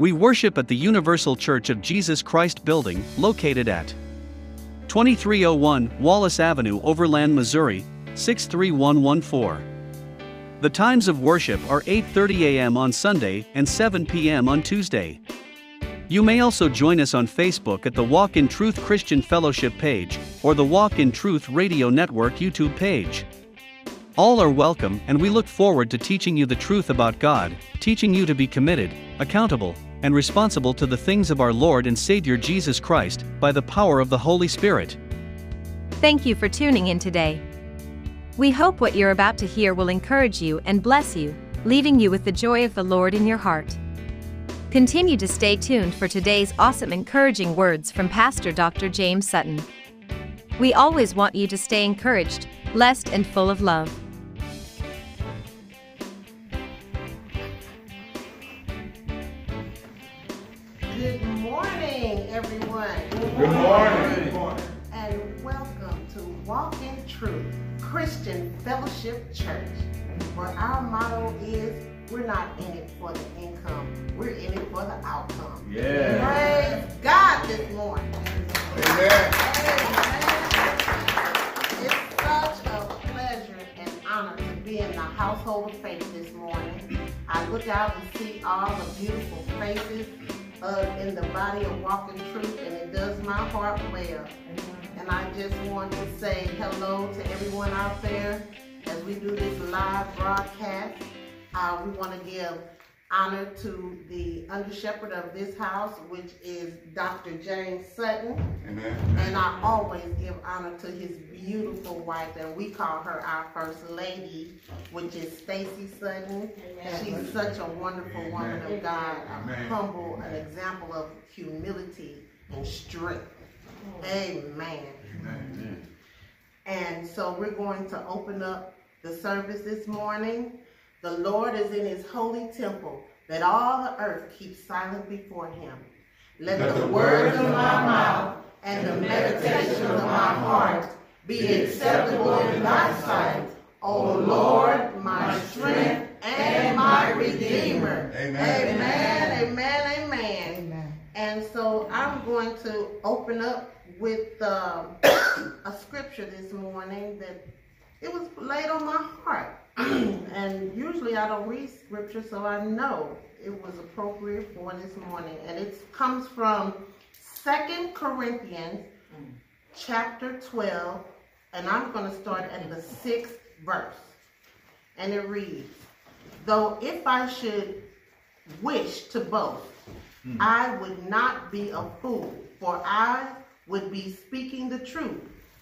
We worship at the Universal Church of Jesus Christ building, located at 2301 Wallace Avenue, Overland, Missouri, 63114. The times of worship are 8:30 a.m. on Sunday and 7 p.m. on Tuesday. You may also join us on Facebook at the Walk in Truth Christian Fellowship page or the Walk in Truth Radio Network YouTube page. All are welcome, and we look forward to teaching you the truth about God, teaching you to be committed, accountable, and responsible to the things of our Lord and Savior Jesus Christ by the power of the Holy Spirit. Thank you for tuning in today. We hope what you're about to hear will encourage you and bless you, leaving you with the joy of the Lord in your heart. Continue to stay tuned for today's awesome encouraging words from Pastor Dr. James Sutton. We always want you to stay encouraged, blessed, and full of love. Everyone. Good morning. And welcome to Walk in Truth Christian Fellowship Church, where our motto is we're not in it for the income, we're in it for the outcome. Yeah. Praise God this morning. Amen. Amen. It's such a pleasure and honor to be in the household of faith this morning. I look out and see all the beautiful faces uh, in the body of walking truth, and it does my heart well. And I just want to say hello to everyone out there as we do this live broadcast. Uh, we want to give honor to the under shepherd of this house, which is Dr. James Sutton. Amen. And I always give honor to his beautiful wife, and we call her our first lady, which is Stacy Sutton. She's such a wonderful woman of God, a Amen. humble, an example of humility and strength. Amen. Amen. And so we're going to open up the service this morning. The Lord is in his holy temple, that all the earth keeps silent before him. Let, the, words of my mouth and the meditation of my heart be acceptable in thy sight, O Lord, my strength and my redeemer. Amen. Amen, amen, amen. And so I'm going to open up with um, a scripture this morning that it was laid on my heart. and usually I don't read scripture, so I know it was appropriate for this morning. And it comes from Second Corinthians chapter 12, and I'm going to start at the sixth verse. And it reads, Though if I should wish to boast, hmm. I would not be a fool, for I would be speaking the truth.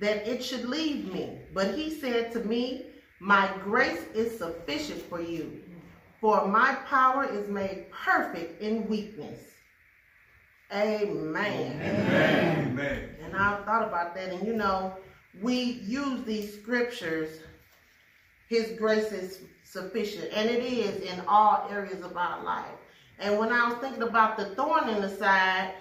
that it should leave me. But he said to me, My grace is sufficient for you, for my power is made perfect in weakness. Amen. Amen. And I thought about that, and you know, we use these scriptures, His grace is sufficient, and it is in all areas of our life. And when I was thinking about the thorn in the side,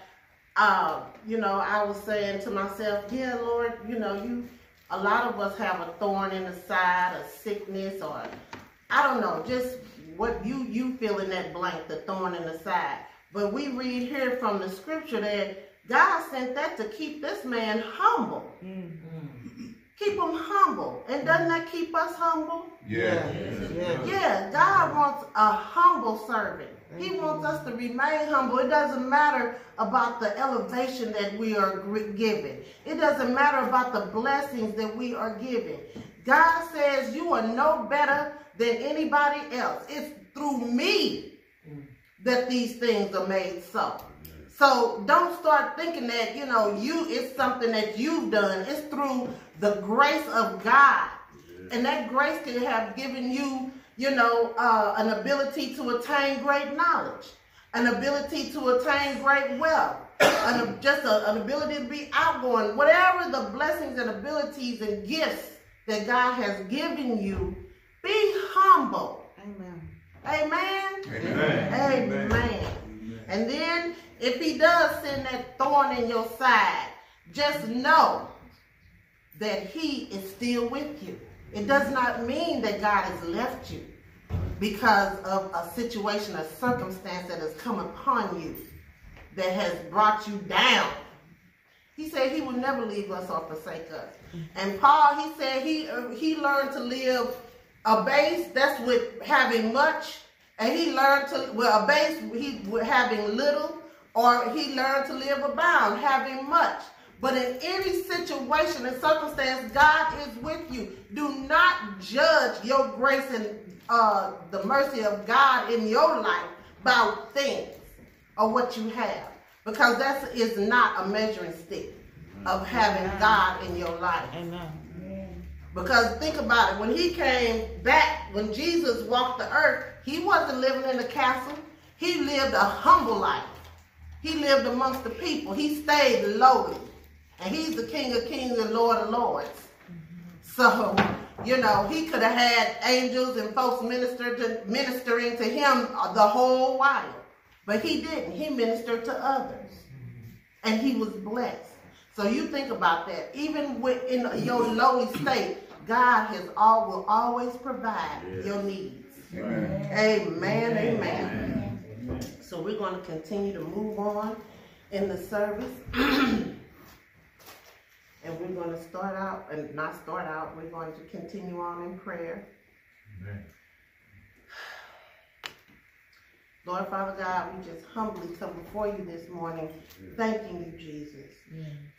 uh, you know, I was saying to myself, yeah, Lord, you know, you, a lot of us have a thorn in the side, a sickness, or I don't know, just what you you feel in that blank, the thorn in the side. But we read here from the scripture that God sent that to keep this man humble. Keep him humble. And doesn't that keep us humble? yeah Yeah. Yeah, God wants a humble servant. He wants us to remain humble. It doesn't matter about the elevation that we are given. It doesn't matter about the blessings that we are given. God says you are no better than anybody else. It's through me that these things are made so. So don't start thinking that, you know, you it's something that you've done. It's through the grace of God. And that grace can have given you, you know, uh, an ability to attain great knowledge, an ability to attain great wealth, an, just a, an ability to be outgoing, whatever the blessings and abilities and gifts that God has given you, be humble. Amen. Amen. Amen. Amen. Amen. And then if he does send that thorn in your side, just know that he is still with you. It does not mean that God has left you because of a situation, a circumstance that has come upon you that has brought you down. He said he will never leave us or forsake us. And Paul, he said he uh, he learned to live a base. That's with having much, and he learned to well a base. He with having little, or he learned to live abound, having much. But in any situation and circumstance, God is with you. Do not judge your grace and uh, the mercy of God in your life by things or what you have. Because that is not a measuring stick of having God in your life. Amen. Because think about it, when he came back, when Jesus walked the earth, he wasn't living in a castle. He lived a humble life. He lived amongst the people. He stayed lowly. And he's the King of kings and Lord of lords. So, you know, he could have had angels and folks minister to, ministering to him the whole while. But he didn't. He ministered to others. And he was blessed. So you think about that. Even in your lowly state, God has all will always provide your needs. Amen. Amen. Amen. So we're going to continue to move on in the service. and we're going to start out, and not start out, we're going to continue on in prayer. Amen. Lord Father God, we just humbly come before you this morning, thanking you, Jesus.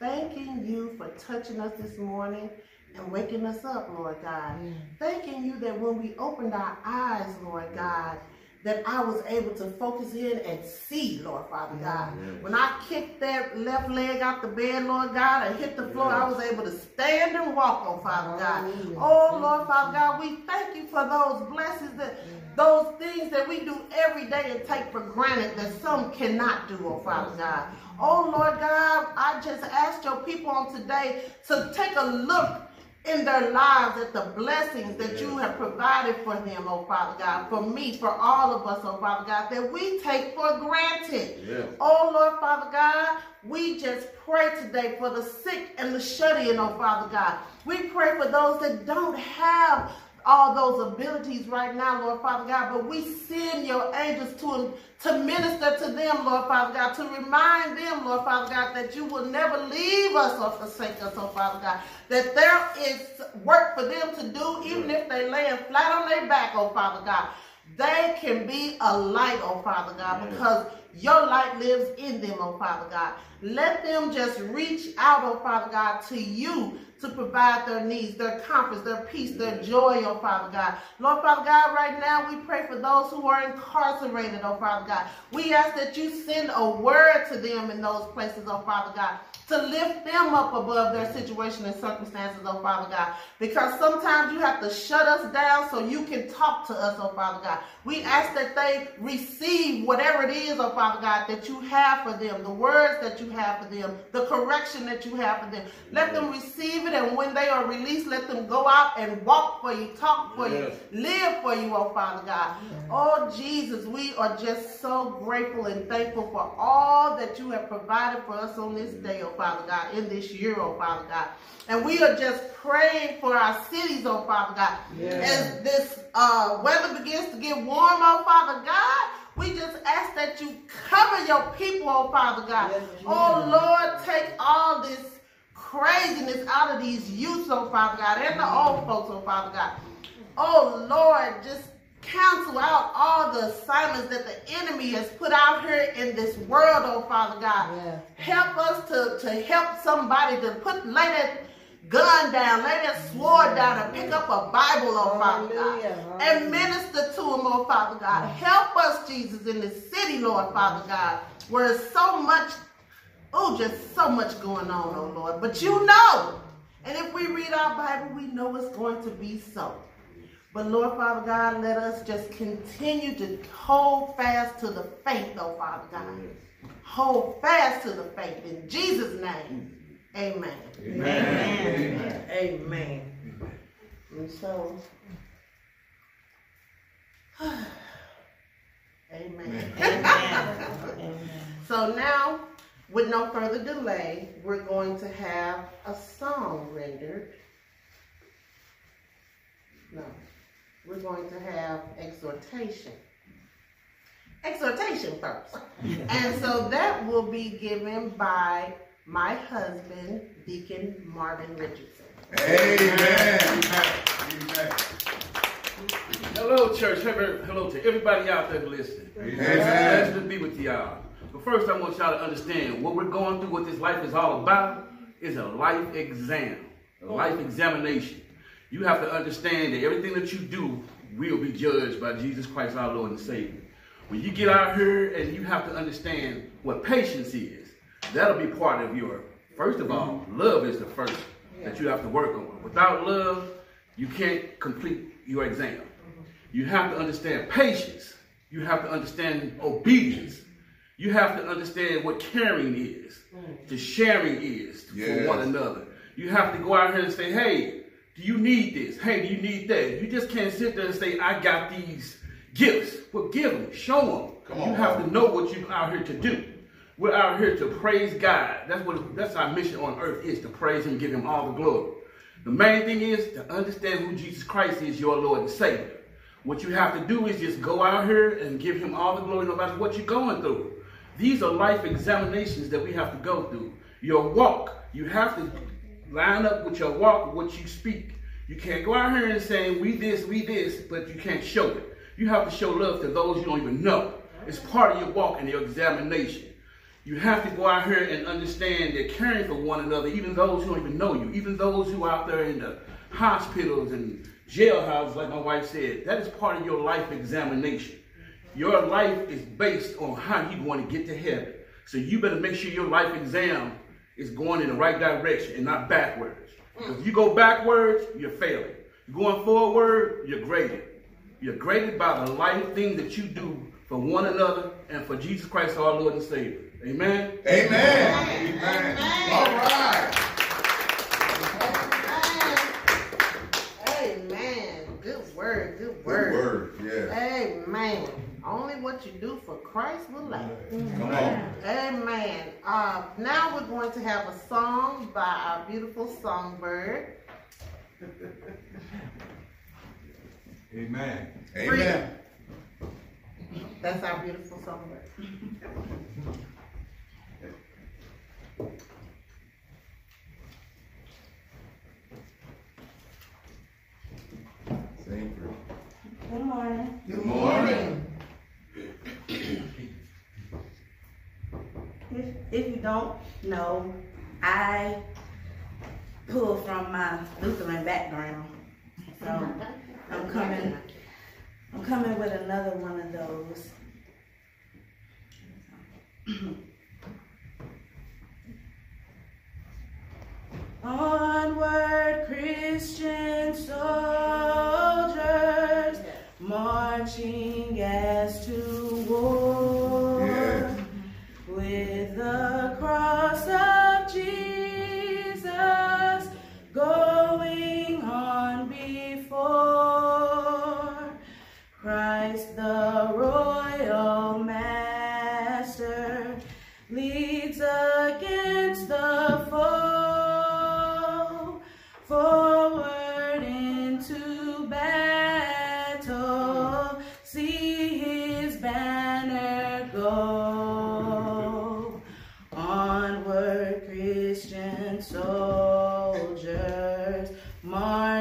Thanking you for touching us this morning and waking us up, Lord God. Thanking you that when we opened our eyes, Lord God, that I was able to focus in and see, Lord Father God. When I kicked that left leg out the bed, Lord God, and hit the floor, I was able to stand and walk, oh Father God. Oh Lord Father God, we thank you for those blessings that those things that we do every day and take for granted that some cannot do, oh Father God. Oh Lord God, I just ask your people on today to take a look in their lives at the blessings that you have provided for them, oh Father God, for me, for all of us, oh Father God, that we take for granted. Yes. Oh Lord Father God, we just pray today for the sick and the shut in, oh Father God. We pray for those that don't have all those abilities right now, Lord Father God, but we send your angels to to minister to them, Lord Father God, to remind them, Lord Father God, that you will never leave us or forsake us, oh Father God, that there is work for them to do, even if they laying flat on their back, oh Father God. They can be a light, oh Father God, because your light lives in them, oh Father God. Let them just reach out, oh Father God, to you to provide their needs, their comforts, their peace, their joy, oh Father God. Lord Father God, right now we pray for those who are incarcerated, oh Father God. We ask that you send a word to them in those places, oh Father God, to lift them up above their situation and circumstances, oh Father God. Because sometimes you have to shut us down so you can talk to us, oh Father God. We ask that they receive whatever it is, oh Father God, that you have for them, the words that you have for them, the correction that you have for them. Let them receive and when they are released, let them go out and walk for you, talk for Yes. you, live for you, oh Father God. Oh Jesus, we are just so grateful and thankful for all that you have provided for us on this day, oh Father God, in this year, oh Father God. And we are just praying for our cities, oh Father God. As this uh, weather begins to get warm, oh Father God, we just ask that you cover your people, oh Father God. oh Lord, take all this craziness out of these youths, oh Father God, and the old folks, oh Father God. Oh Lord, just cancel out all the assignments that the enemy has put out here in this world, oh Father God. Yeah. Help us to, to help somebody to put lay that gun down, lay that sword down, and pick up a Bible, oh Father God, and minister to them, oh Father God. Help us, Jesus, in this city, Lord Father God, where so much, oh, just so much going on, oh Lord. But you know, and if we read our Bible, we know it's going to be so. But Lord Father God, let us just continue to hold fast to the faith, oh Father God. Hold fast to the faith in Jesus' name. Amen. Amen. Amen. And so, amen. So now, with no further delay, we're going to have a song rendered. No, we're going to have exhortation. Exhortation first. And so that will be given by my husband, Deacon Marvin Richardson. Amen. Amen. Hello, church. Hello hello to everybody out there listening. Amen. Blessed to be with y'all. But first, I want y'all to understand what we're going through, what this life is all about, is a life exam, a oh. life examination. You have to understand that everything that you do will be judged by Jesus Christ, our Lord and Savior. When you get out here and you have to understand what patience is, that'll be part of your, first of all, mm-hmm. love is the first that you have to work on. Without love, you can't complete your exam. Mm-hmm. You have to understand patience. You have to understand obedience. You have to understand what caring is, mm. to sharing is for Yes. one another. You have to go out here and say, hey, do you need this? Hey, do you need that? You just can't sit there and say, I got these gifts. Well, give them, show them. Come you on, have Papa. to know what you're out here to do. We're out here to praise God. That's what that's our mission on earth is to praise Him, give Him all the glory. The main thing is to understand who Jesus Christ is, your Lord and Savior. What you have to do is just go out here and give Him all the glory, no matter what you're going through. These are life examinations that we have to go through. Your walk, you have to line up with your walk, what you speak. You can't go out here and say, we this, we this, but you can't show it. You have to show love to those you don't even know. It's part of your walk and your examination. You have to go out here and understand that caring for one another, even those who don't even know you, even those who are out there in the hospitals and jailhouses, like my wife said, that is part of your life examination. Your life is based on how you want to get to heaven. So you better make sure your life exam is going in the right direction and not backwards. Mm. If you go backwards, you're failing. You're going forward, you're graded. You're graded by the life thing that you do for one another and for Jesus Christ our Lord and Savior. Amen. Amen. Amen. All right. Amen. Good word. Good word. Good word. word. Yeah. Amen. Only what you do for Christ will last. Come on. Amen. Uh, now we're going to have a song by our beautiful songbird. Amen. Amen. That's our beautiful songbird. Sing for Good morning. Good morning. If, if you don't know, I pull from my Lutheran background. So I'm coming, I'm coming with another one of those. Onward, Christian soldiers, marching as to war. Cross of Jesus going on before Christ the royal master leads against the foe. Forward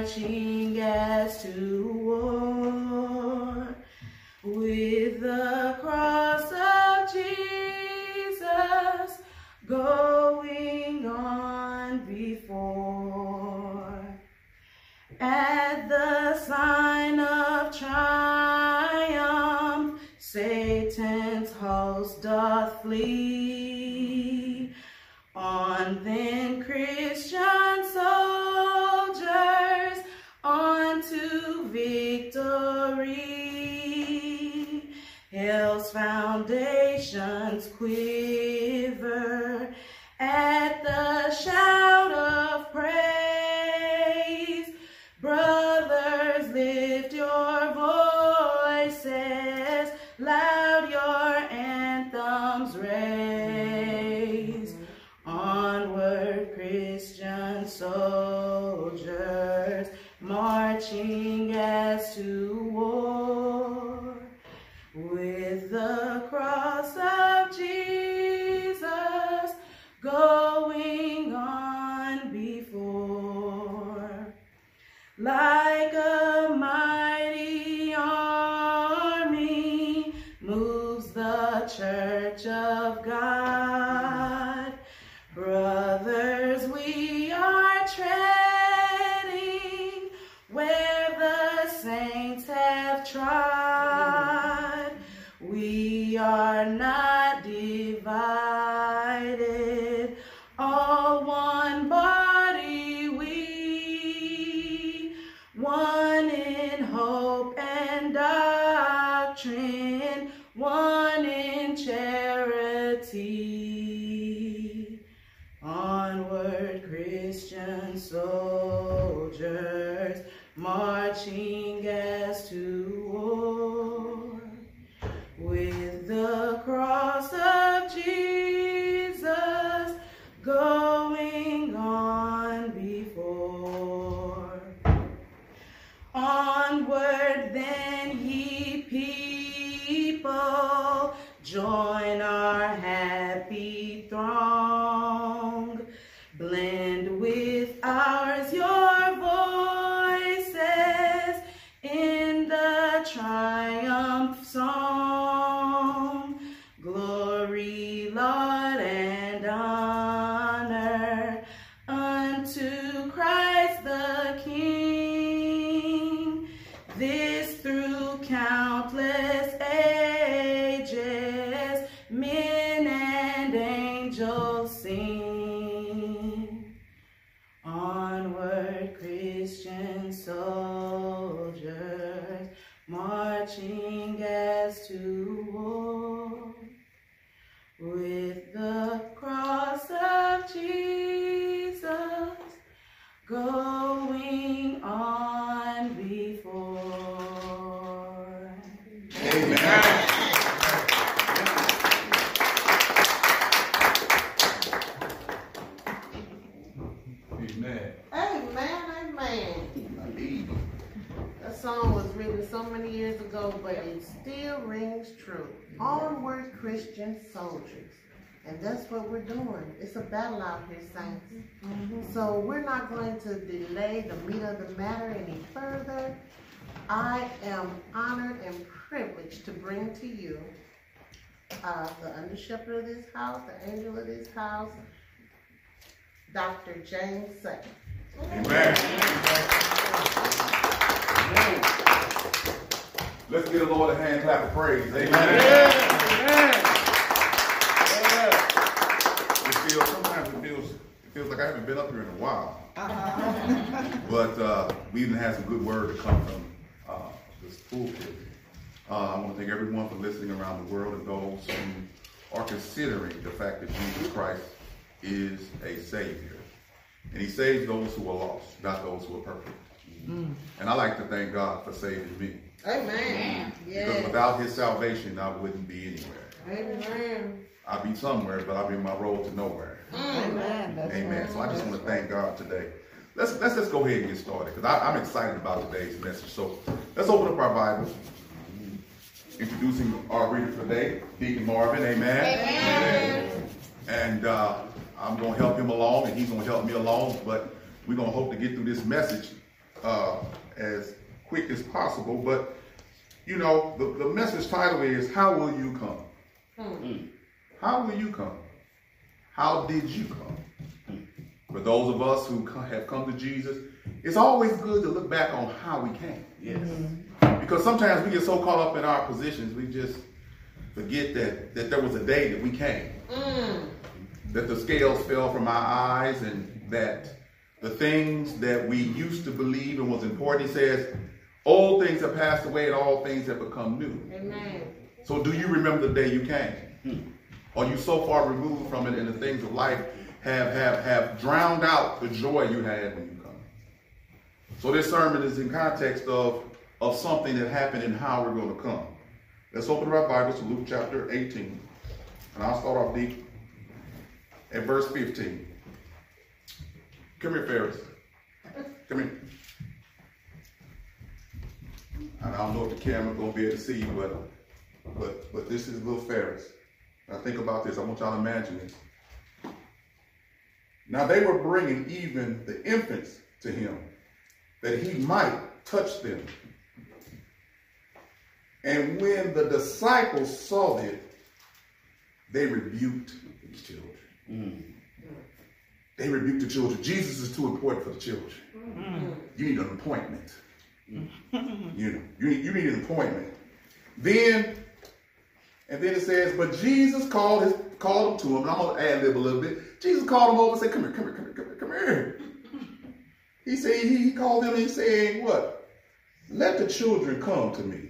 marching as to foundations quiver are not And that's what we're doing. It's a battle out here, saints. So we're not going to delay the meat of the matter any further. I am honored and privileged to bring to you uh, the under shepherd of this house, the angel of this house, Dr. James Sutton. Amen. Let's give the Lord a hand clap of praise. Amen. It feels sometimes it feels like I haven't been up here in a while. but uh, we even had some good word to come from uh, this pulpit. Uh, I want to thank everyone for listening around the world and those who are considering the fact that Jesus Christ is a Savior. And He saves those who are lost, not those who are perfect. And I like to thank God for saving me. Amen. Because without His salvation, I wouldn't be anywhere. Amen. I'd be somewhere, but I'd be on my road to nowhere. Amen. Amen. So I just want to thank God today. Let's let's just go ahead and get started because I'm excited about today's message. So let's open up our Bibles. Introducing our reader for today, Deacon Marvin. Amen. Amen. And uh, I'm going to help him along, and he's going to help me along. But we're going to hope to get through this message uh, as quick as possible. But you know, the, the message title is "How Will You Come?" How will you come? How did you come? For those of us who have come to Jesus, it's always good to look back on how we came. Yes. Mm-hmm. Because sometimes we get so caught up in our positions, we just forget that, that there was a day that we came. Mm. That the scales fell from our eyes and that the things that we used to believe and was important, he says, old things have passed away and all things have become new. Amen. So do you remember the day you came? Hmm. Are you so far removed from it and the things of life have, have, have drowned out the joy you had when you come? So this sermon is in context of, of something that happened and how we're going to come. Let's open our Bibles to Luke chapter 18. And I'll start off deep at verse 15. Come here, Ferris. Come here. And I don't know if the camera's gonna be able to see you, but but but this is little Ferris. Now think about this. I want y'all to imagine this. Now they were bringing even the infants to him, that he might touch them. And when the disciples saw it, they rebuked the children. Mm. They rebuked the children. Jesus is too important for the children. Mm. You need an appointment. you know, you need, you need an appointment. Then, and then it says, but Jesus called his called him to him. And I'm gonna ad lib a little bit. Jesus called him over and said, "Come here, come here, come here, come here, come here." He said he, he called them and he said, "What? Let the children come to me,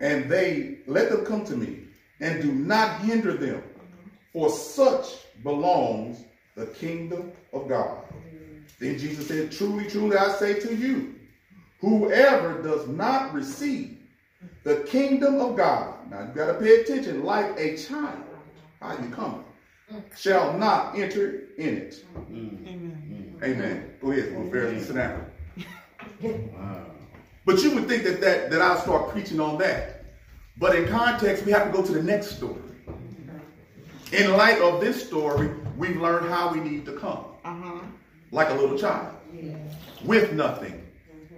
and they let them come to me, and do not hinder them, for such belongs the kingdom of God." Then Jesus said, Truly, truly, I say to you, whoever does not receive the kingdom of God, now you got to pay attention, like a child, how you come, shall not enter in it. Mm. Amen. Mm. Amen. Go ahead, Brother Ferris, sit down. But you would think that, that, that I'll start preaching on that. But in context, we have to go to the next story. In light of this story, we've learned how we need to come. Uh-huh. Like a little child, with nothing,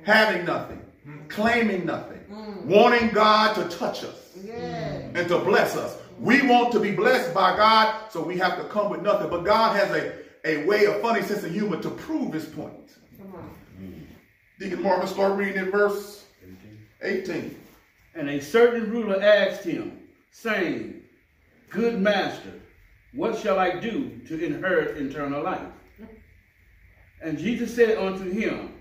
having nothing, mm. claiming nothing, wanting God to touch us and to bless us. We want to be blessed by God, so we have to come with nothing. But God has a, a way, a funny sense of humor to prove his point. Deacon Marvin, start reading in verse 18. And a certain ruler asked him, saying, Good master, what shall I do to inherit eternal life? And Jesus said unto him,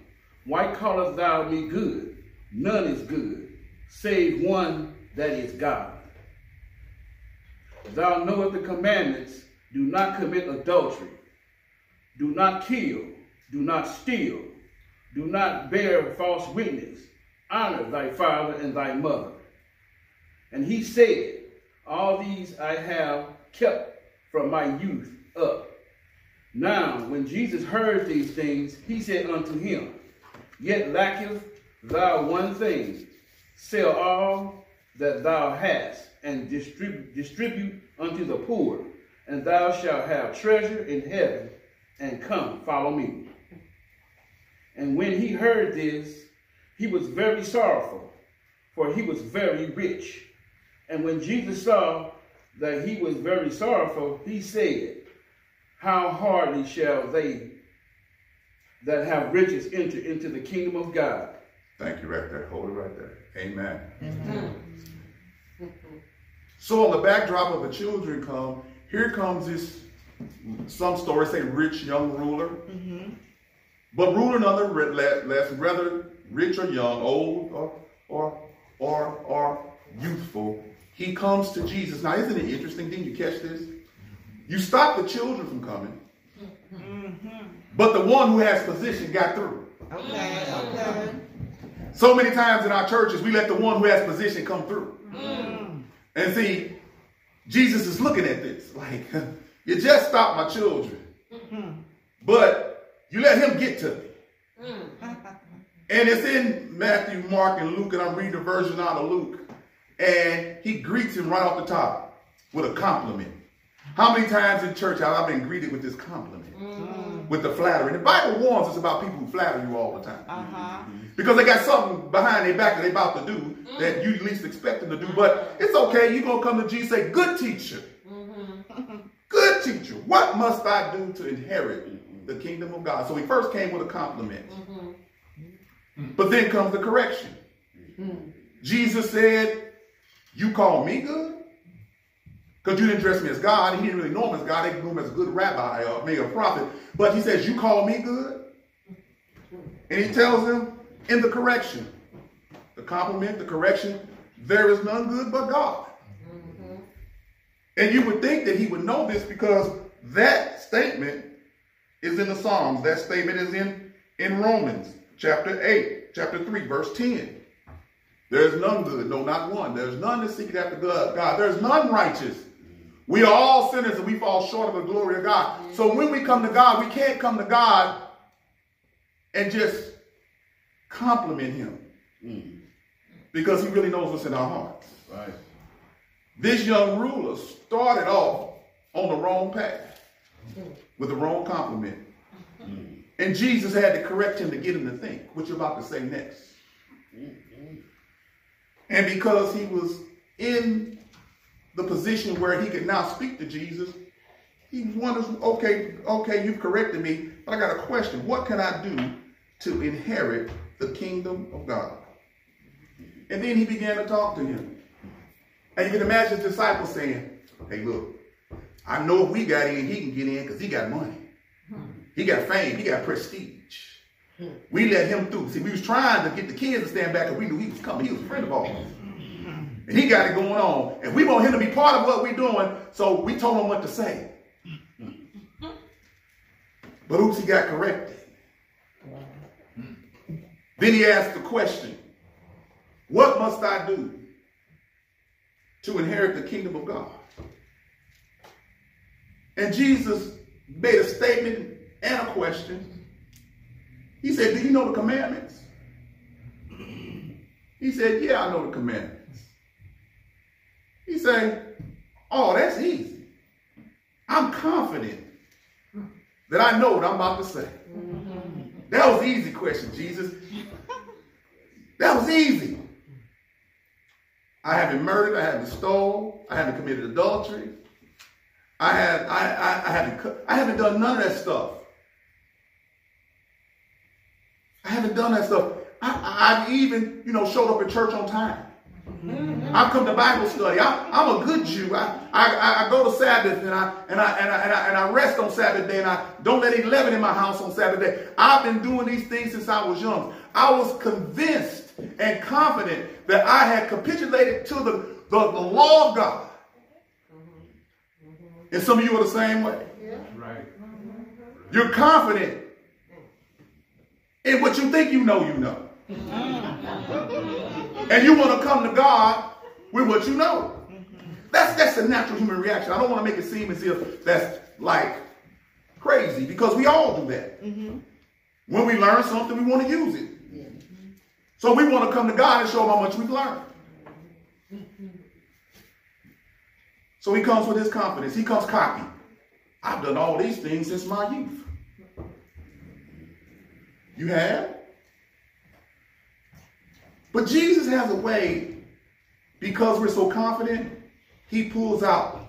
Why callest thou me good? None is good, save one that is God. Thou knowest the commandments do not commit adultery, do not kill, do not steal, do not bear false witness, honor thy father and thy mother. And he said, All these I have kept from my youth up. Now, when Jesus heard these things, he said unto him, Yet lacketh thou one thing. Sell all that thou hast, and distribute, distribute unto the poor, and thou shalt have treasure in heaven, and come, follow me. And when he heard this, he was very sorrowful, for he was very rich. And when Jesus saw that he was very sorrowful, he said, How hardly shall they that have riches enter into the kingdom of God? Thank you right there. Hold it right there. Amen. So on the backdrop of the children come, here comes this, some stories say rich young ruler. Mm-hmm. But ruler nonetheless, less, whether rich or young, old or, or, or, or youthful, he comes to Jesus. Now, isn't it interesting? Didn't you catch this? You stop the children from coming, mm-hmm. but the one who has position got through. Okay, okay. So many times in our churches, we let the one who has position come through. Mm. And see, Jesus is looking at this like, you just stopped my children, mm-hmm. but you let him get to me. Mm. And it's in Matthew, Mark, and Luke, and I'm reading the version out of Luke. And he greets him right off the top with a compliment. How many times in church have I been greeted with this compliment? Mm. With the flattery. The Bible warns us about people who flatter you all the time. Uh-huh. Mm-hmm. Because they got something behind their back that they're about to do that you least expect them to do. Mm-hmm. But it's okay. You're going to come to Jesus and say, Good teacher. Mm-hmm. Good teacher. What must I do to inherit the kingdom of God? So he first came with a compliment. But then comes the correction. Jesus said, You call me good? Because you didn't dress me as God. He didn't really know him as God. They knew him as a good rabbi or maybe a prophet. But he says, You call me good? And he tells them in the correction, the compliment, the correction, there is none good but God. And you would think that he would know this because that statement is in the Psalms. That statement is in, in Romans chapter 8, chapter 3, verse 10. There's none good, no, not one. There's none that seek after God. There's none righteous. We are all sinners and we fall short of the glory of God. So when we come to God, we can't come to God and just compliment him. Mm. Because he really knows what's in our hearts. Right. This young ruler started off on the wrong path with the wrong compliment. Mm. And Jesus had to correct him to get him to think, what you're about to say next. And because he was in the position where he could now speak to Jesus, he wonders, okay, okay, you've corrected me, but I got a question. What can I do to inherit the kingdom of God? And then he began to talk to him. And you can imagine his disciples saying, hey, look, I know if we got in, he can get in because he got money. He got fame. He got prestige. Hmm. We let him through. See, we was trying to get the kids to stand back because we knew he was coming. He was a friend of ours. And he got it going on. And we want him to be part of what we're doing, so we told him what to say. But oops, he got corrected. Then he asked the question, what must I do to inherit the kingdom of God? And Jesus made a statement and a question. He said, do you know the commandments? He said, yeah, I know the commandments. He said, oh, that's easy. I'm confident that I know what I'm about to say. Mm-hmm. That was an easy question, Jesus. That was easy. I haven't murdered, I haven't stole, I haven't committed adultery. I have I, I, I haven't I haven't done none of that stuff. I haven't done that stuff. I, I've even, you know, showed up at church on time. I come to Bible study. I, am a good Jew. I, I, I go to Sabbath and I, and, I, and, I, and, I, and I rest on Sabbath day and I don't let any leaven in my house on Sabbath day. I've been doing these things since I was young. I was convinced and confident that I had capitulated to the, the, the law of God. And some of you are the same way. Right. You're confident in what you think you know you know. And you want to come to God with what you know. That's that's a natural human reaction. I don't want to make it seem as if that's like crazy because we all do that. Mm-hmm. When we learn something, we want to use it. Yeah. So we want to come to God and show him how much we've learned. So he comes with his confidence. He comes cocky. I've done all these things since my youth. You have? But Jesus has a way, because we're so confident, he pulls out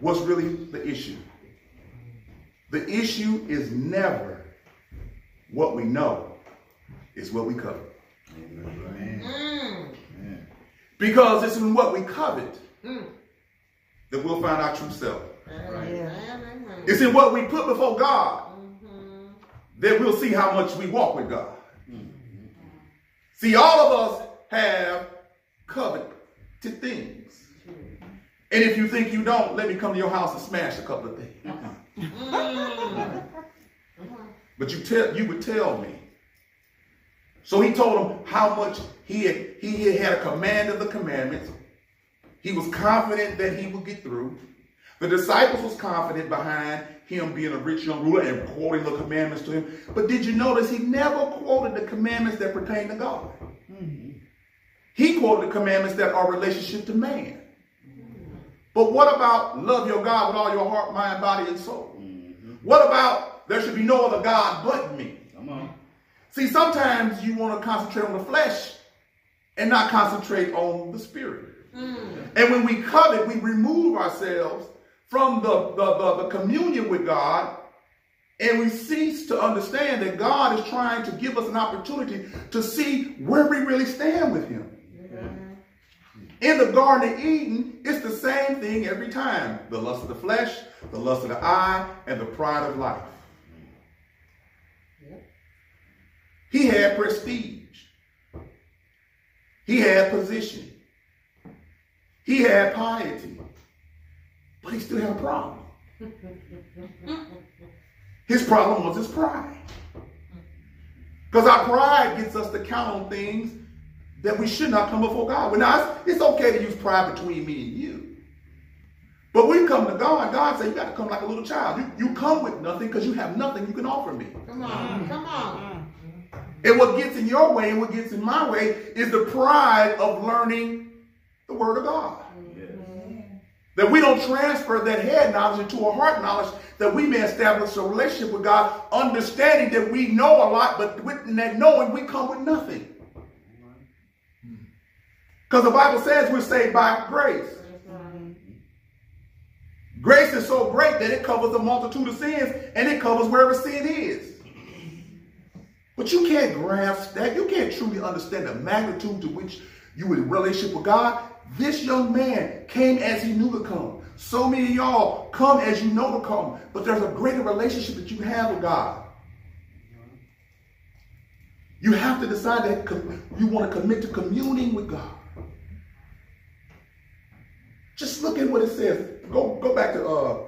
what's really the issue. The issue is never what we know, it's what we covet. Amen. Because it's in what we covet mm. that we'll find our true self. Right. It's in what we put before God mm-hmm. that we'll see how much we walk with God. See, all of us have coveted things. And if you think you don't, let me come to your house and smash a couple of things. Mm. but you tell you would tell me. So he told him how much he had, he had a command of the commandments. He was confident that he would get through. The disciples was confident behind him being a rich young ruler and quoting the commandments to him. But did you notice he never quoted the commandments that pertain to God? Mm-hmm. He quoted the commandments that are relationship to man. But what about love your God with all your heart, mind, body, and soul? Mm-hmm. What about there should be no other God but me? Come on. See, sometimes you want to concentrate on the flesh and not concentrate on the spirit. Mm. And when we covet, we remove ourselves from the, the, the, the communion with God and we cease to understand that God is trying to give us an opportunity to see where we really stand with him. Mm-hmm. In the Garden of Eden, it's the same thing every time. The lust of the flesh, the lust of the eye, and the pride of life. He had prestige. He had position. He had piety. But he still had a problem. His problem was his pride. Because our pride gets us to count on things that we should not come before God. Well, now, it's, it's okay to use pride between me and you. But when you come to God, God said you got to come like a little child. You, you come with nothing because you have nothing you can offer me. Come on, come on. And what gets in your way and what gets in my way is the pride of learning the Word of God. That we don't transfer that head knowledge into a heart knowledge that we may establish a relationship with God, understanding that we know a lot, but with that knowing, we come with nothing. Because the Bible says we're saved by grace. Grace is so great that it covers a multitude of sins and it covers wherever sin is. But you can't grasp that. You can't truly understand the magnitude to which you in relationship with God. This young man came as he knew to come. So many of y'all come as you know to come. But there's a greater relationship that you have with God. You have to decide that you want to commit to communing with God. Just look at what it says. Go, go back to uh,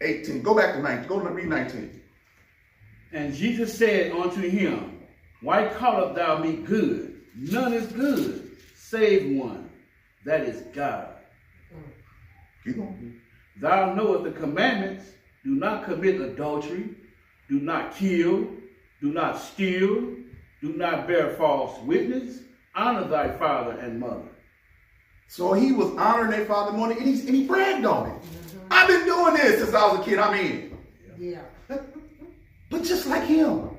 18. Go back to 19. Go to read 19. And Jesus said unto him, Why callest thou me good? None is good, save one, that is God. Mm. Keep on. Thou knowest the commandments do not commit adultery, do not kill, do not steal, do not bear false witness, honor thy father and mother. So he was honoring their father and mother, and he, and he bragged on it. Mm-hmm. I've been doing this since I was a kid. I mean, Yeah. but just like him,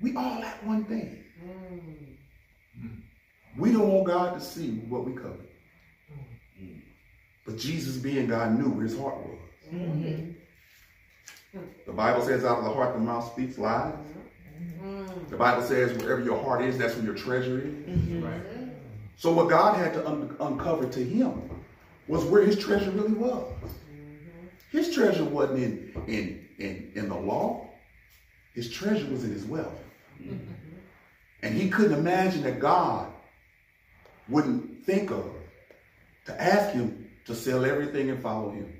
we all have one thing. We don't want God to see what we covet. But Jesus, being God, knew where his heart was. The Bible says, out of the heart the mouth speaks lies. The Bible says, wherever your heart is, that's where your treasure is. So what God had to un- uncover to him was where his treasure really was. His treasure wasn't in, in, in, in the law. His treasure was in his wealth. And he couldn't imagine that God wouldn't think of to ask him to sell everything and follow him.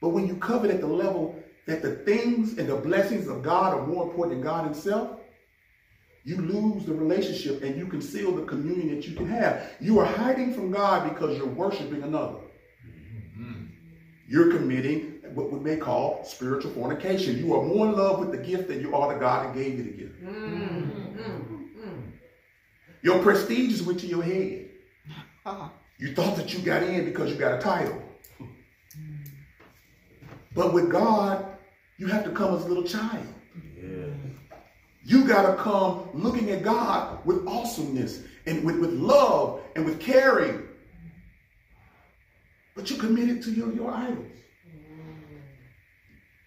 But when you covet at the level that the things and the blessings of God are more important than God himself, you lose the relationship and you conceal the communion that you can have. You are hiding from God because you're worshiping another. Mm-hmm. You're committing what we may call spiritual fornication. You are more in love with the gift than you are the God that gave you the gift. Mm. Your prestige is went to your head. Uh-huh. You thought that you got in because you got a title. But with God, you have to come as a little child. You got to come looking at God with awesomeness and with, with love and with caring. But you're committed to your, your idols.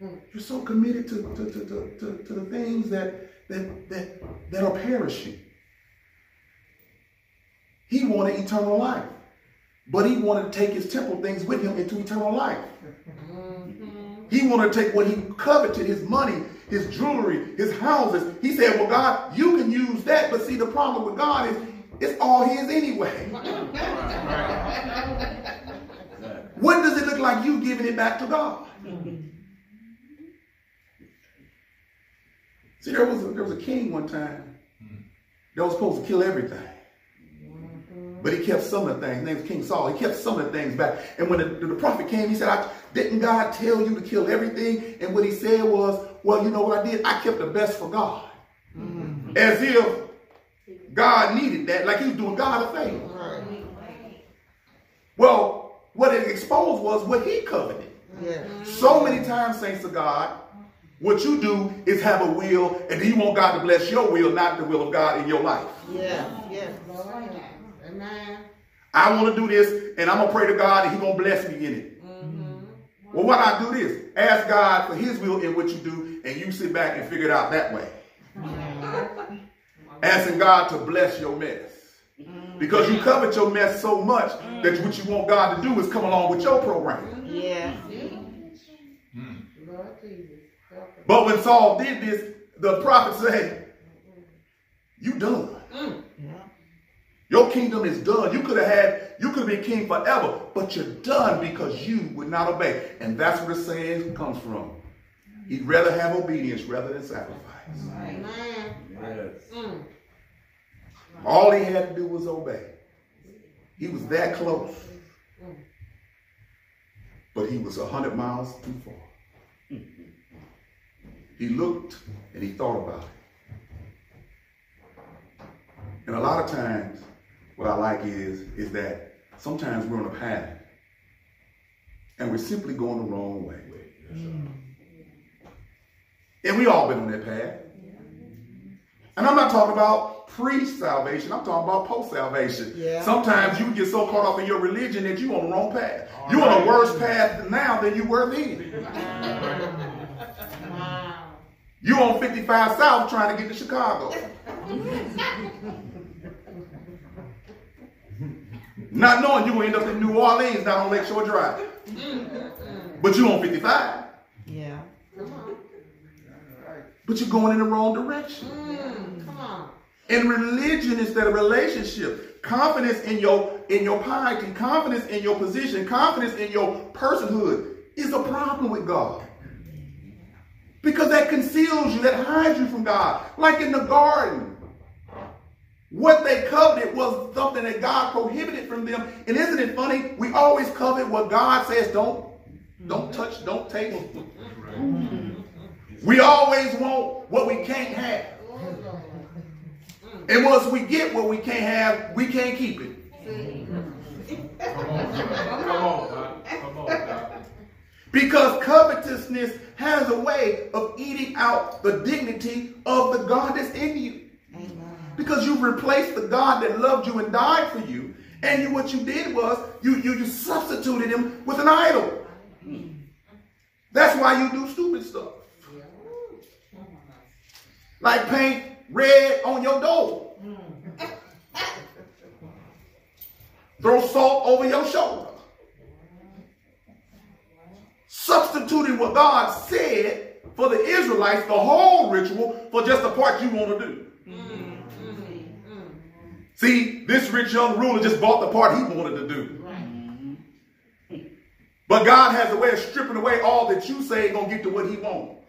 You're so committed to, to, to, to, to, to the things that, that, that, that are perishing. He wanted eternal life. But he wanted to take his temporal things with him into eternal life. Mm-hmm. He wanted to take what he coveted, his money, his jewelry, his houses. He said, well, God, you can use that. But see, the problem with God is it's all his anyway. What does it look like you giving it back to God? See, there was a, there was a king one time that was supposed to kill everything. But he kept some of the things. His name was King Saul. He kept some of the things back. And when the, the prophet came, he said, I, didn't God tell you to kill everything? And what he said was, well, you know what I did? I kept the best for God. Mm-hmm. As if God needed that, like he was doing God a favor. Well, what it exposed was what he coveted. Yeah. So many times, saints of God, what you do is have a will, and you want God to bless your will, not the will of God in your life. Yeah. Yeah. Amen. I want to do this, and I'm gonna pray to God, and He gonna bless me in it. Mm-hmm. Well, what I do this: ask God for His will in what you do, and you sit back and figure it out that way. Mm-hmm. Asking God to bless your mess. Mm-hmm. Because you covet your mess so much that what you want God to do is come along with your program. Yeah. Lord Jesus. help us. But when Saul did this, the prophet said, You done. Mm. Your kingdom is done. You could have had, you could have been king forever, but you're done because you would not obey. And that's where the saying comes from. He'd rather have obedience rather than sacrifice. Amen. Mm. All he had to do was obey. He was that close. But he was a hundred miles too far. He looked and he thought about it. And a lot of times, what I like is, is that sometimes we're on a path and we're simply going the wrong way. Mm. And we all been on that path. And I'm not talking about pre-salvation. I'm talking about post-salvation. Yeah. Sometimes you get so caught up in your religion that you're on the wrong path. You're on a worse path now than you were then. Wow. You on 55 South trying to get to Chicago. Not knowing you will end up in New Orleans down on Lakeshore Drive. But you on 55. Yeah. Come on. But you're going in the wrong direction. Mm, come on. And religion instead of relationship. Confidence in your in your piety, confidence in your position, confidence in your personhood is a problem with God. Because that conceals you, that hides you from God. Like in the garden. What they coveted was something that God prohibited from them. And isn't it funny? We always covet what God says don't, don't touch, don't take. We always want what we can't have. And once we get what we can't have, we can't keep it. Come on, Come on, Come on, Because covetousness has a way of eating out the dignity of the God that's in you. Because you've replaced the God that loved you and died for you. And you, what you did was you, you, you substituted him with an idol. That's why you do stupid stuff. Like paint red on your door. Throw salt over your shoulder. Substituting what God said for the Israelites, the whole ritual, for just the part you want to do. See, this rich young ruler just bought the part he wanted to do. But God has a way of stripping away all that you say ain't gonna get to what he wants.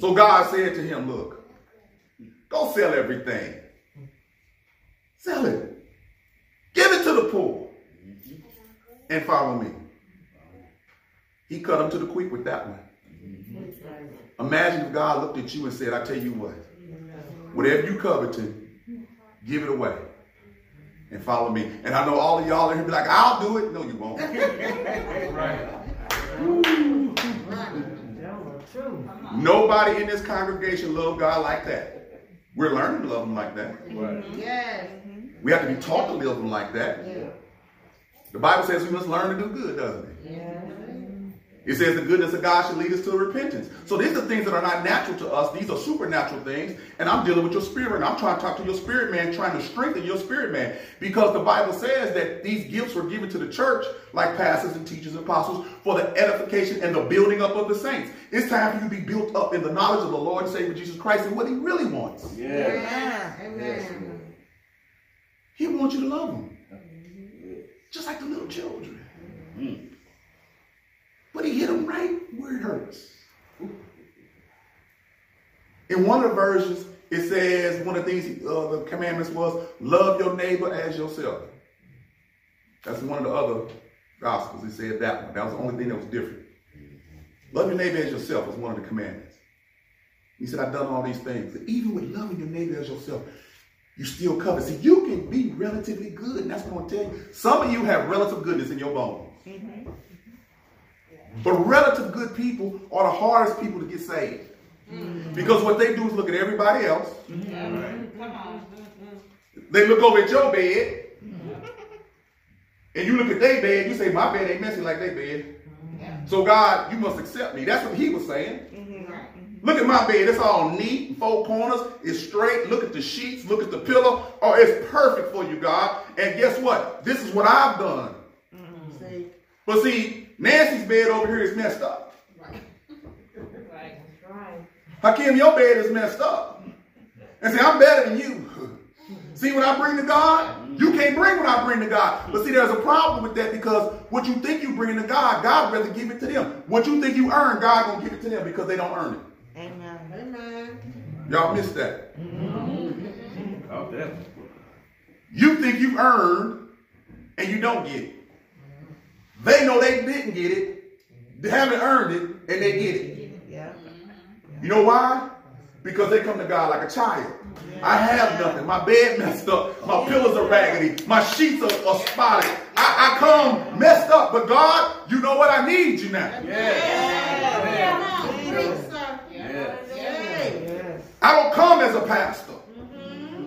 So God said to him, look, go sell everything. Sell it. Give it to the poor. And follow me. He cut him to the quick with that one. Imagine if God looked at you and said, I tell you what, whatever you coveted, give it away. And follow me. And I know all of y'all are here be like, I'll do it. No, you won't. Nobody in this congregation love God like that. We're learning to love him like that. Mm-hmm. Yes. Mm-hmm. We have to be taught to live him like that. Yeah. The Bible says we must learn to do good, doesn't it? It says the goodness of God should lead us to repentance. So these are things that are not natural to us. These are supernatural things. And I'm dealing with your spirit. And I'm trying to talk to your spirit man, trying to strengthen your spirit man. Because the Bible says that these gifts were given to the church, like pastors and teachers and apostles, for the edification and the building up of the saints. It's time for you to be built up in the knowledge of the Lord and Savior Jesus Christ and what he really wants. Amen. Amen. He wants you to love him. Just like the little children. Mm. But he hit them right where it hurts. In one of the versions, it says one of the things, uh, the commandments was love your neighbor as yourself. That's one of the other gospels. It said that one. That was the only thing that was different. Love your neighbor as yourself was one of the commandments. He said, I've done all these things. Even with loving your neighbor as yourself, you still cover. See, you can be relatively good, and that's what I'm going to tell you. Some of you have relative goodness in your bones. But relative good people are the hardest people to get saved. Because what they do is look at everybody else. They look over at your bed. And you look at their bed, you say, my bed ain't messy like their bed. So God, you must accept me. That's what he was saying. Look at my bed. It's all neat, four corners. It's straight. Look at the sheets. Look at the pillow. Oh, it's perfect for you, God. And guess what? This is what I've done. See? But see, Nancy's bed over here is messed up. Hakim, your bed is messed up. And say, I'm better than you. See what I bring to God? You can't bring what I bring to God. But see, there's a problem with that because what you think you bring to God, God rather give it to them. What you think you earn, God gonna give it to them because they don't earn it. Amen. Amen. Y'all missed that. Oh, that. You think you earned and you don't get it. They know they didn't get it. They haven't earned it and they get it. Yeah. You know why? Because they come to God like a child. I have nothing. My bed messed up. My pillows are raggedy. My sheets are, are spotted. I, I come messed up. But God, you know what? I need you now. Come on, preach. Yes. Yes. I don't come as a pastor.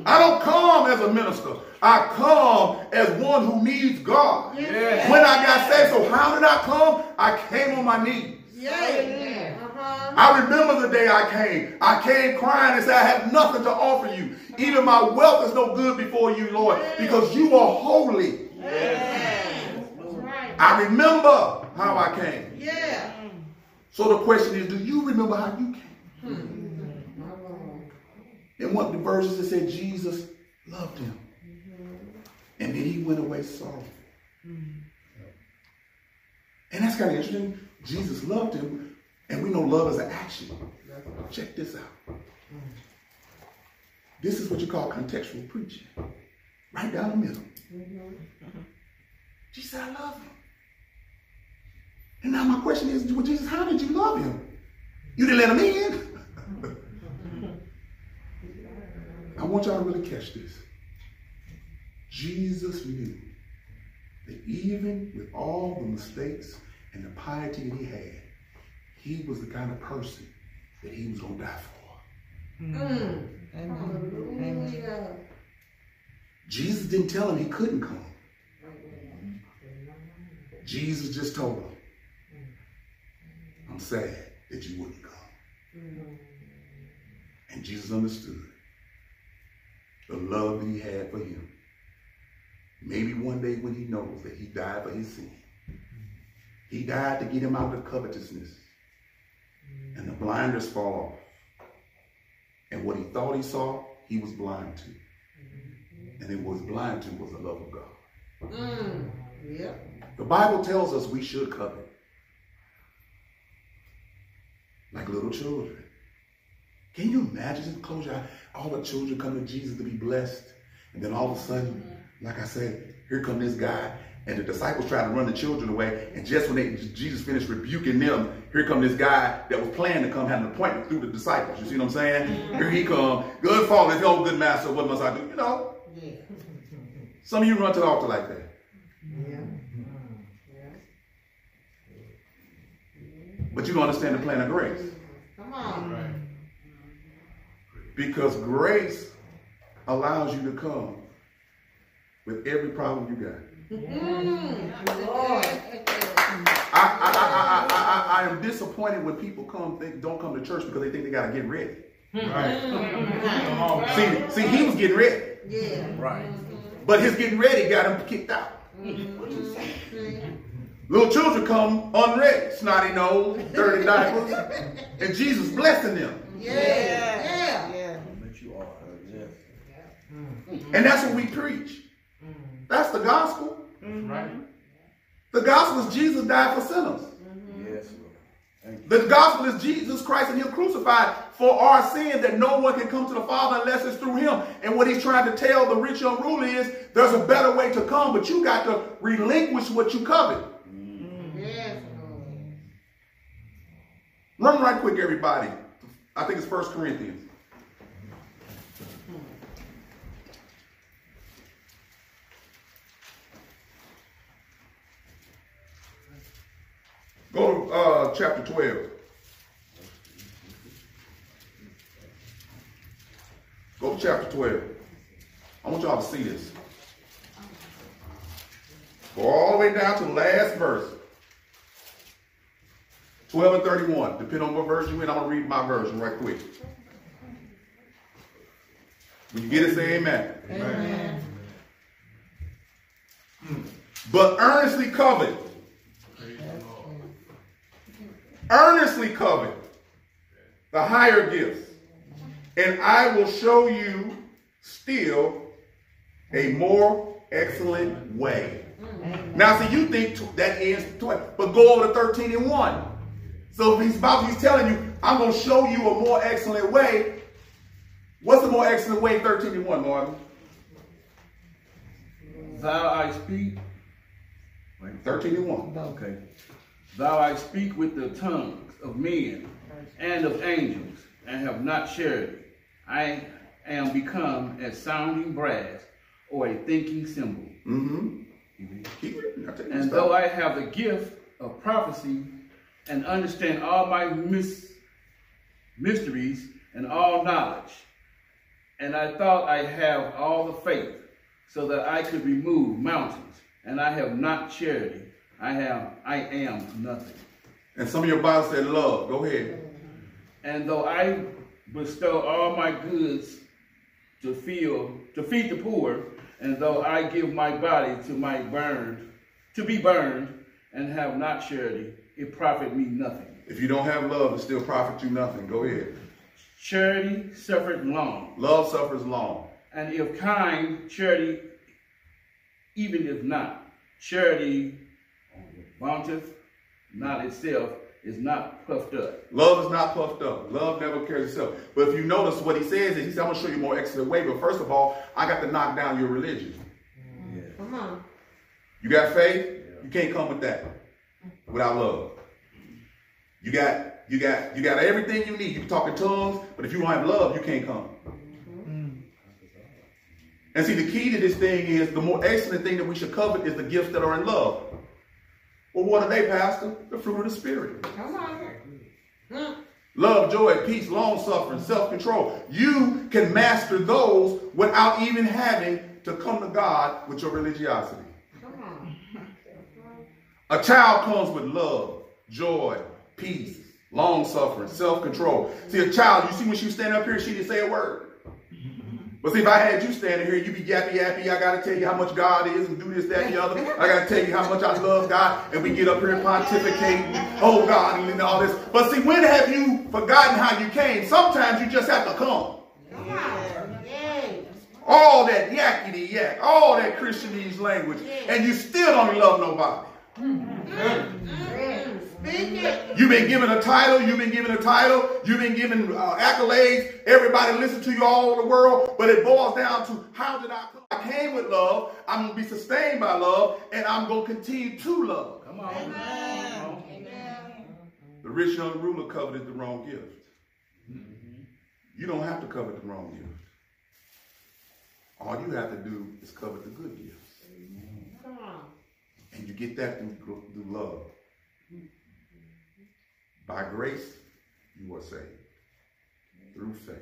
I don't come as a minister. I come as one who needs God. Yes. When I got saved, so how did I come? I came on my knees. Yeah. Uh-huh. I remember the day I came. I came crying and said, I have nothing to offer you. Even my wealth is no good before you, Lord, because you are holy. I remember how I came. Yeah. So the question is, do you remember how you came? In one of the verses it said Jesus loved him. And then he went away sorrowful. And that's kind of interesting. Jesus loved him, and we know love is an action. Check this out. This is what you call contextual preaching. Right down the middle. Jesus I love him. And now my question is, Jesus, how did you love him? You didn't let him in. I want y'all to really catch this. Jesus knew that even with all the mistakes and the piety that he had, he was the kind of person that he was going to die for. Mm. Hallelujah. Jesus didn't tell him he couldn't come. Jesus just told him, I'm sad that you wouldn't come. And Jesus understood the love that he had for him. Maybe one day when he knows that he died for his sin, he died to get him out of covetousness. And the blinders fall off. And what he thought he saw, he was blind to. And it was blind to was the love of God. Mm. Yep. The Bible tells us we should covet. Like little children. Can you imagine? Just close your eyes. All the children come to Jesus to be blessed. And then all of a sudden, like I said, here come this guy. And the disciples try to run the children away. And just when they, Jesus finished rebuking them, here come this guy that was planning to come have an appointment through the disciples. You see what I'm saying? Here he come. Good father, oh good master, what must I do? You know, Yeah. some of you run to the altar like that. Yeah. But you don't understand the plan of grace. Come on. Because grace allows you to come with every problem you got. Mm. I, am disappointed when people come think don't come to church because they think they gotta get ready. Right. See, see, he was getting ready, Yeah. Right. but his getting ready got him kicked out. Little children come unready, snotty nose, dirty diapers, and Jesus blessing them. Yeah. Yeah. Yeah. But you are. Yes. And that's what we preach. That's the gospel. Right. The gospel is Jesus died for sinners. Yes, Lord. Thank you. The gospel is Jesus Christ and Him crucified for our sin that no one can come to the Father unless it's through Him. And what He's trying to tell the rich young ruler is there's a better way to come, but you got to relinquish what you covet. Mm. Yes, Lord. Run right quick, everybody. I think it's First Corinthians. Go to uh, chapter 12. Go to chapter 12. I want y'all to see this. Go all the way down to the last verse. 12 and 31. Depending on what version you're in, I'm going to read my version right quick. When you get it, say amen. Amen. But earnestly covet. Earnestly covet the higher gifts. And I will show you still A more excellent way. Now, see, you think that ends 20, but go over to 13 and 1. So he's about, he's telling you, I'm going to show you a more excellent way. What's the more excellent way 13 and 1, Marvin? Thou I speak. 13 and 1. Okay. Thou I speak with the tongues of men and of angels, and have not charity. I am become as sounding brass or a thinking cymbal. Mm-hmm. Keep reading. I'll tell you And though I have the gift of prophecy and understand all my mis- mysteries and all knowledge, and I thought I have all the faith so that I could remove mountains, and I have not charity, I have I am nothing. And some of your Bible said love. Go ahead. And though I bestow all my goods to feel to feed the poor, and though I give my body to my burned to be burned, and have not charity, it profit me nothing. If you don't have love, it still profit you nothing. Go ahead. Charity suffered long, Love suffers long. and if kind, charity, even if not, charity vaunteth not itself, is not puffed up. Love is not puffed up. Love never cares itself. But if you notice what he says is, he said, I'm going to show you more excellent way. But first of all, I got to knock down your religion. Mm-hmm. Come on. You got faith? You can't come with that without love. You got you got you got everything you need. You can talk in tongues, but if you don't have love, you can't come. Mm-hmm. And see, the key to this thing is the more excellent thing that we should covet is the gifts that are in love. Well, what are they, Pastor? The fruit of the Spirit. Come on. Love, joy, peace, long suffering, self control. You can master those without even having to come to God with your religiosity. Come on. A child comes with love, joy, peace, long suffering, self control. See, a child, you see when she was standing up here, she didn't say a word. But see, if I had you standing here, you'd be yappy yappy. I gotta tell you how much God is and do this, that, the other. I gotta tell you how much I love God, and we get up here and pontificate, oh God, and all this. But see, when have you forgotten how you came? Sometimes you just have to come. All that yakety yak, all that Christianese language, and you still don't love nobody. Hmm. You've been given a title. You've been given a title. You've been given uh, accolades. Everybody listen to you all over the world. But it boils down to how did I come? I came with love. I'm going to be sustained by love. And I'm going to continue to love. Come on. Amen. The rich young ruler coveted the wrong gift. You don't have to covet the wrong gift. All you have to do is covet the good gifts. Come on. And you get that through, through love. By grace, you are saved. Through faith.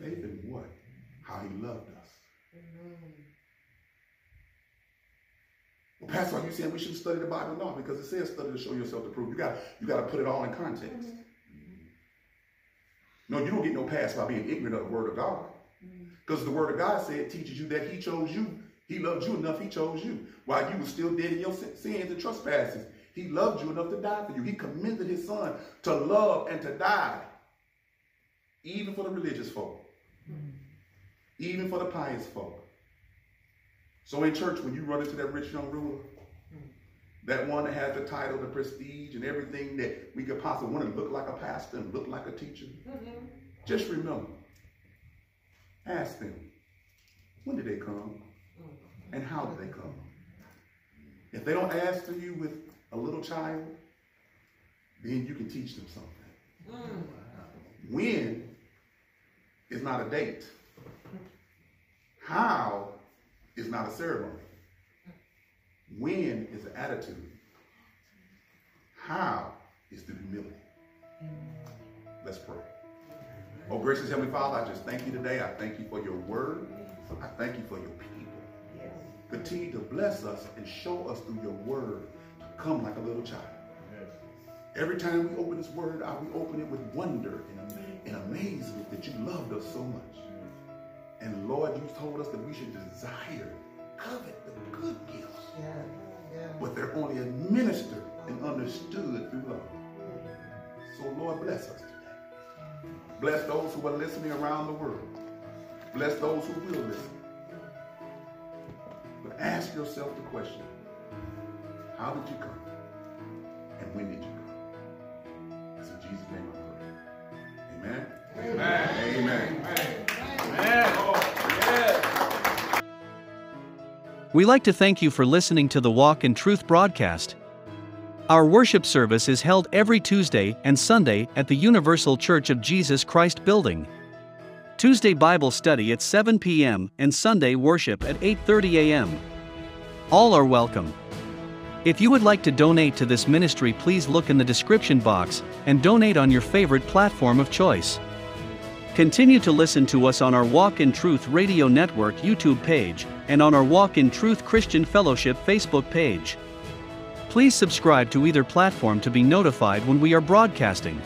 Faith in what? How he loved us. Well, Pastor, are you saying we shouldn't study the Bible? No, because it says study to show yourself to prove. You got you got to put it all in context. No, you don't get no pass by being ignorant of the word of God. Because the word of God said teaches you that he chose you. He loved you enough, he chose you. While you were still dead in your sins and trespasses. He loved you enough to die for you. He commended his son to love and to die. Even for the religious folk. Even for the pious folk. So in church, when you run into that rich young ruler, that one that has the title, the prestige, and everything that we could possibly want to look like a pastor and look like a teacher, just remember, ask them, when did they come? And how did they come? If they don't answer you with a little child, then you can teach them something. Mm. When is not a date. How is not a ceremony. When is an attitude. How is the humility. Let's pray. Oh, gracious Heavenly Father, I just thank you today. I thank you for your word. I thank you for your people. Continue to bless us and show us through your word come like a little child. Every time we open this word out, we open it with wonder and, and amazement that you loved us so much. And Lord, you told us that we should desire, covet the good gifts, but they're only administered and understood through love. So Lord, bless us today. Bless those who are listening around the world. Bless those who will listen. But ask yourself the question, how did you come? And when did you come? It's in Jesus' name I pray. Amen. Amen. Amen. We like to thank you for listening to the Walk in Truth broadcast. Our worship service is held every Tuesday and Sunday at the Universal Church of Jesus Christ building. Tuesday Bible study at 7 p.m. and Sunday worship at 8:30 a.m. All are welcome. If you would like to donate to this ministry, please look in the description box and donate on your favorite platform of choice. Continue to listen to us on our Walk in Truth Radio Network YouTube page and on our Walk in Truth Christian Fellowship Facebook page. Please subscribe to either platform to be notified when we are broadcasting.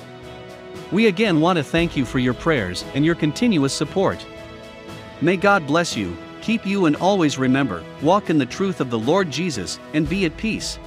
We again want to thank you for your prayers and your continuous support. May God bless you, keep you, and always remember walk in the truth of the Lord Jesus and be at peace.